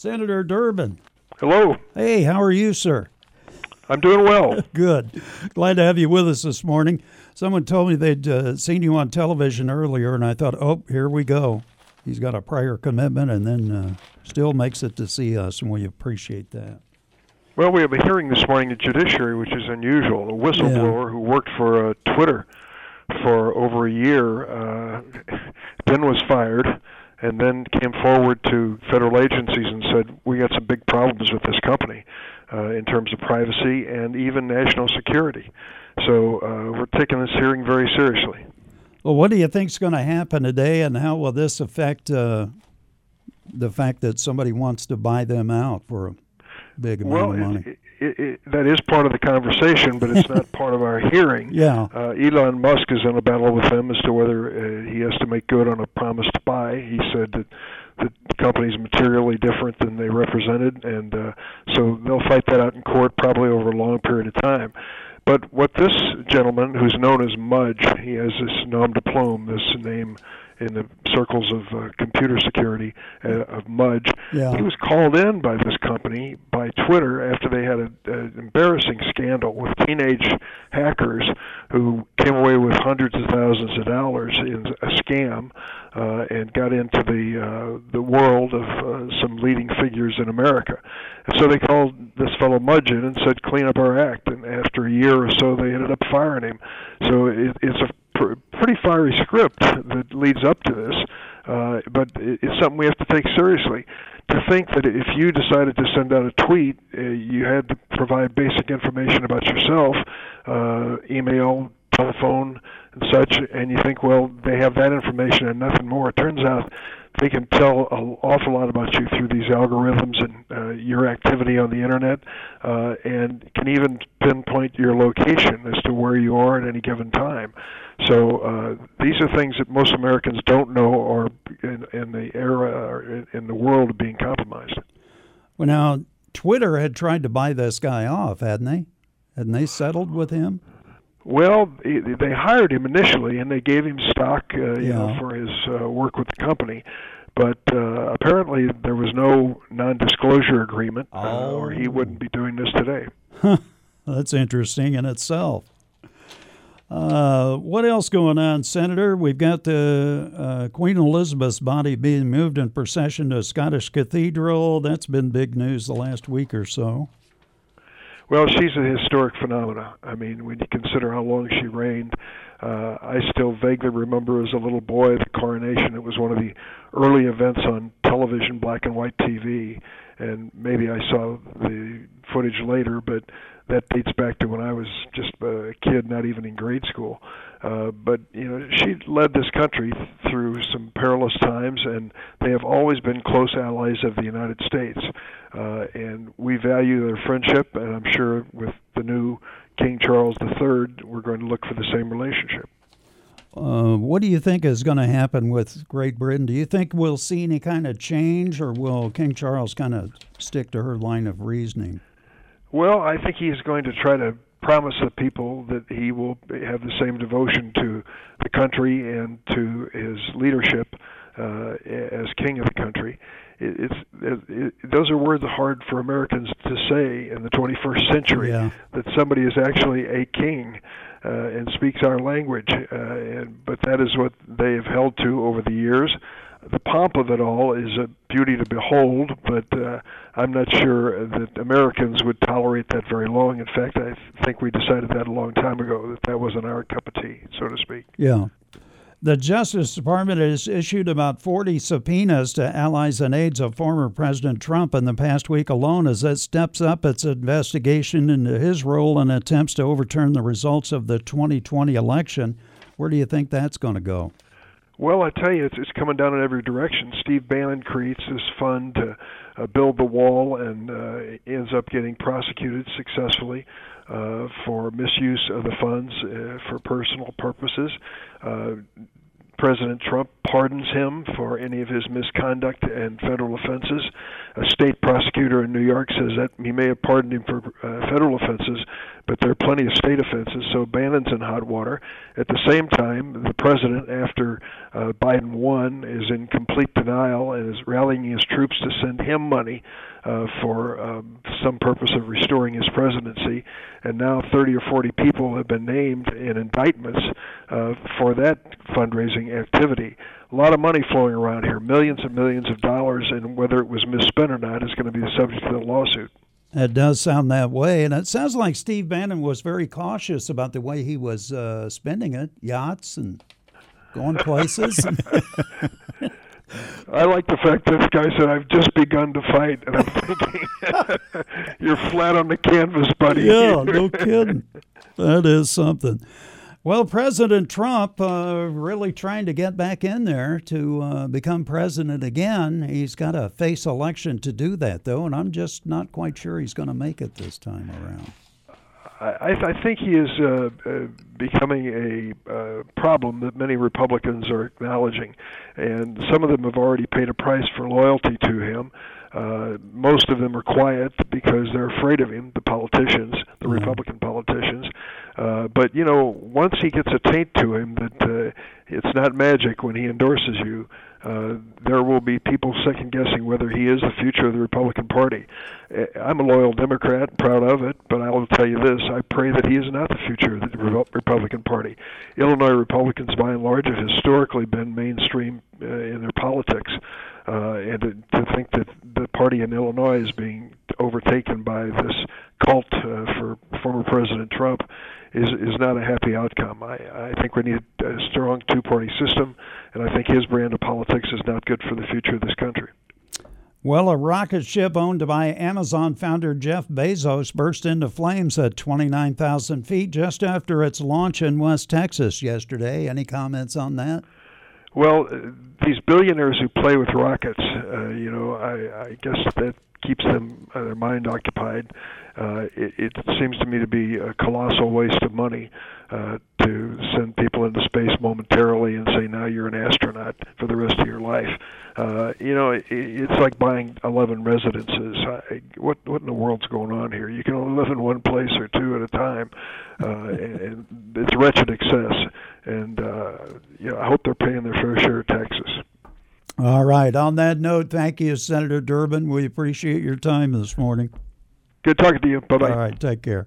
Senator Durbin. Hello. Hey, how are you, sir? I'm doing well. Good. Glad to have you with us this morning. Someone told me they'd uh, seen you on television earlier, and I thought, oh, here we go. He's got a prior commitment and then uh, still makes it to see us, and we appreciate that. Well, we have a hearing this morning at Judiciary, which is unusual. A whistleblower yeah. who worked for uh, Twitter for over a year uh, then was fired and then came forward to federal agencies and said, "We got some big problems with this company uh, in terms of privacy and even national security." So uh, we're taking this hearing very seriously. Well, what do you think is going to happen today, and how will this affect uh, the fact that somebody wants to buy them out for a big amount well, of money? It, it, it, that is part of the conversation, but it's not part of our hearing. Yeah. Uh, Elon Musk is in a battle with them as to whether uh, he has to make good on a promise to buy. He said that the company's materially different than they represented, and uh, so they'll fight that out in court probably over a long period of time. But what this gentleman, who's known as Mudge, he has this nom de plume, this name in the circles of uh, computer security uh, of Mudge. Yeah. He was called in by this company by Twitter after they had an embarrassing scandal with teenage hackers who came away with hundreds of thousands of dollars in a scam uh, and got into the uh, the world of uh, some leading figures in America. And so they called this fellow Mudge in and said, "Clean up our act." And after a year or so, they ended up firing him. So it, it's a pr- pretty fiery script that leads up to this, uh, but it's something we have to take seriously. To think that if you decided to send out a tweet, uh, you had to provide basic information about yourself, uh, email, telephone, and such, and you think, well, they have that information and nothing more. It turns out they can tell an awful lot about you through these algorithms and uh, your activity on the internet, uh, and can even pinpoint your location as to where you are at any given time. So uh, these are things that most Americans don't know or in, in the era or in, the world of being compromised. Well, now Twitter had tried to buy this guy off, hadn't they? Hadn't they settled with him? Well, they hired him initially, and they gave him stock, uh, you yeah. know, for his uh, work with the company. But uh, apparently, there was no non-disclosure agreement, oh. uh, or he wouldn't be doing this today. That's interesting in itself. Uh, what else going on, Senator? We've got the uh, Queen Elizabeth's body being moved in procession to Scottish Cathedral. That's been big news the last week or so. Well, she's a historic phenomenon. I mean, when you consider how long she reigned, uh, I still vaguely remember as a little boy the coronation. It was one of the early events on television, black and white TV, and maybe I saw the footage later, but that dates back to when I was just a kid, not even in grade school. Uh, but you know, she led this country through some perilous times, and they have always been close allies of the United States. Uh, and we value their friendship, and I'm sure with the new King Charles III, we're going to look for the same relationship. Uh, what do you think is going to happen with Great Britain? Do you think we'll see any kind of change, or will King Charles kind of stick to her line of reasoning? Well, I think he's going to try to promise the people that he will have the same devotion to the country and to his leadership uh, as king of the country. It, it's it, it, those are words hard for Americans to say in the 21st century. Yeah. That somebody is actually a king uh, and speaks our language, uh, and, but that is what they have held to over the years the pomp of it all is a beauty to behold, but uh, I'm not sure that Americans would tolerate that very long. In fact, I think we decided that a long time ago that that wasn't our cup of tea, so to speak. Yeah. The Justice Department has issued about 40 subpoenas to allies and aides of former President Trump in the past week alone as it steps up its investigation into his role in attempts to overturn the results of the 2020 election. Where do you think that's going to go? Well, I tell you, it's it's coming down in every direction. Steve Bannon creates this fund to uh, build the wall and uh, ends up getting prosecuted successfully uh, for misuse of the funds uh, for personal purposes. Uh, President Trump pardons him for any of his misconduct and federal offenses. A state prosecutor in New York says that he may have pardoned him for uh, federal offenses, but there are plenty of state offenses. So Bannon's in hot water. At the same time, the president, after uh, Biden won, is in complete denial and is rallying his troops to send him money uh, for um, some purpose of restoring his presidency. And now 30 or 40 people have been named in indictments uh, for that fundraising activity. A lot of money flowing around here, millions and millions of dollars, and whether it was misspent or not is going to be the subject of the lawsuit. It does sound that way, and it sounds like Steve Bannon was very cautious about the way he was uh, spending it, yachts and going places. I like the fact that this guy said, "I've just begun to fight," and I'm thinking, "You're flat on the canvas, buddy." Yeah, no kidding. That is something. Well, President Trump uh, really trying to get back in there to uh, become president again. He's got to face election to do that, though, and I'm just not quite sure he's going to make it this time around. I, I think he is uh, uh, becoming a uh, problem that many Republicans are acknowledging, and some of them have already paid a price for loyalty to him. Uh, most of them are quiet because they're afraid of him, the politicians, the mm-hmm. Republican politicians. Uh, but you know, once he gets a taint to him that uh, it's not magic when he endorses you, uh, there will be people second guessing whether he is the future of the Republican Party. Uh, I'm a loyal Democrat, proud of it, but I will tell you this: I pray that he is not the future of the Republican Party. Illinois Republicans, by and large, have historically been mainstream uh, in their politics, uh, and to, to think that the party in Illinois is being overtaken by this cult uh, for former President Trump is is not a happy outcome. I, I think we need a strong two-party system, and I think his brand of politics is not good for the future of this country. Well, a rocket ship owned by Amazon founder Jeff Bezos burst into flames at 29,000 feet just after its launch in West Texas yesterday. Any comments on that? Well, uh, these billionaires who play with rockets, uh, you know, I, I guess that keeps them uh, their mind occupied. Uh, it, it seems to me to be a colossal waste of money uh, to send people into space momentarily and say now you're an astronaut for the rest of your life. Uh, you know, it, it's like buying 11 residences. I, what what in the world's going on here? You can only live in one place or two at a time, uh, and, and it's wretched excess. And uh, you know, I hope they're paying their fair share of taxes. All right. On that note, thank you, Senator Durbin. We appreciate your time this morning. Good talking to you. Bye bye. All right. Take care.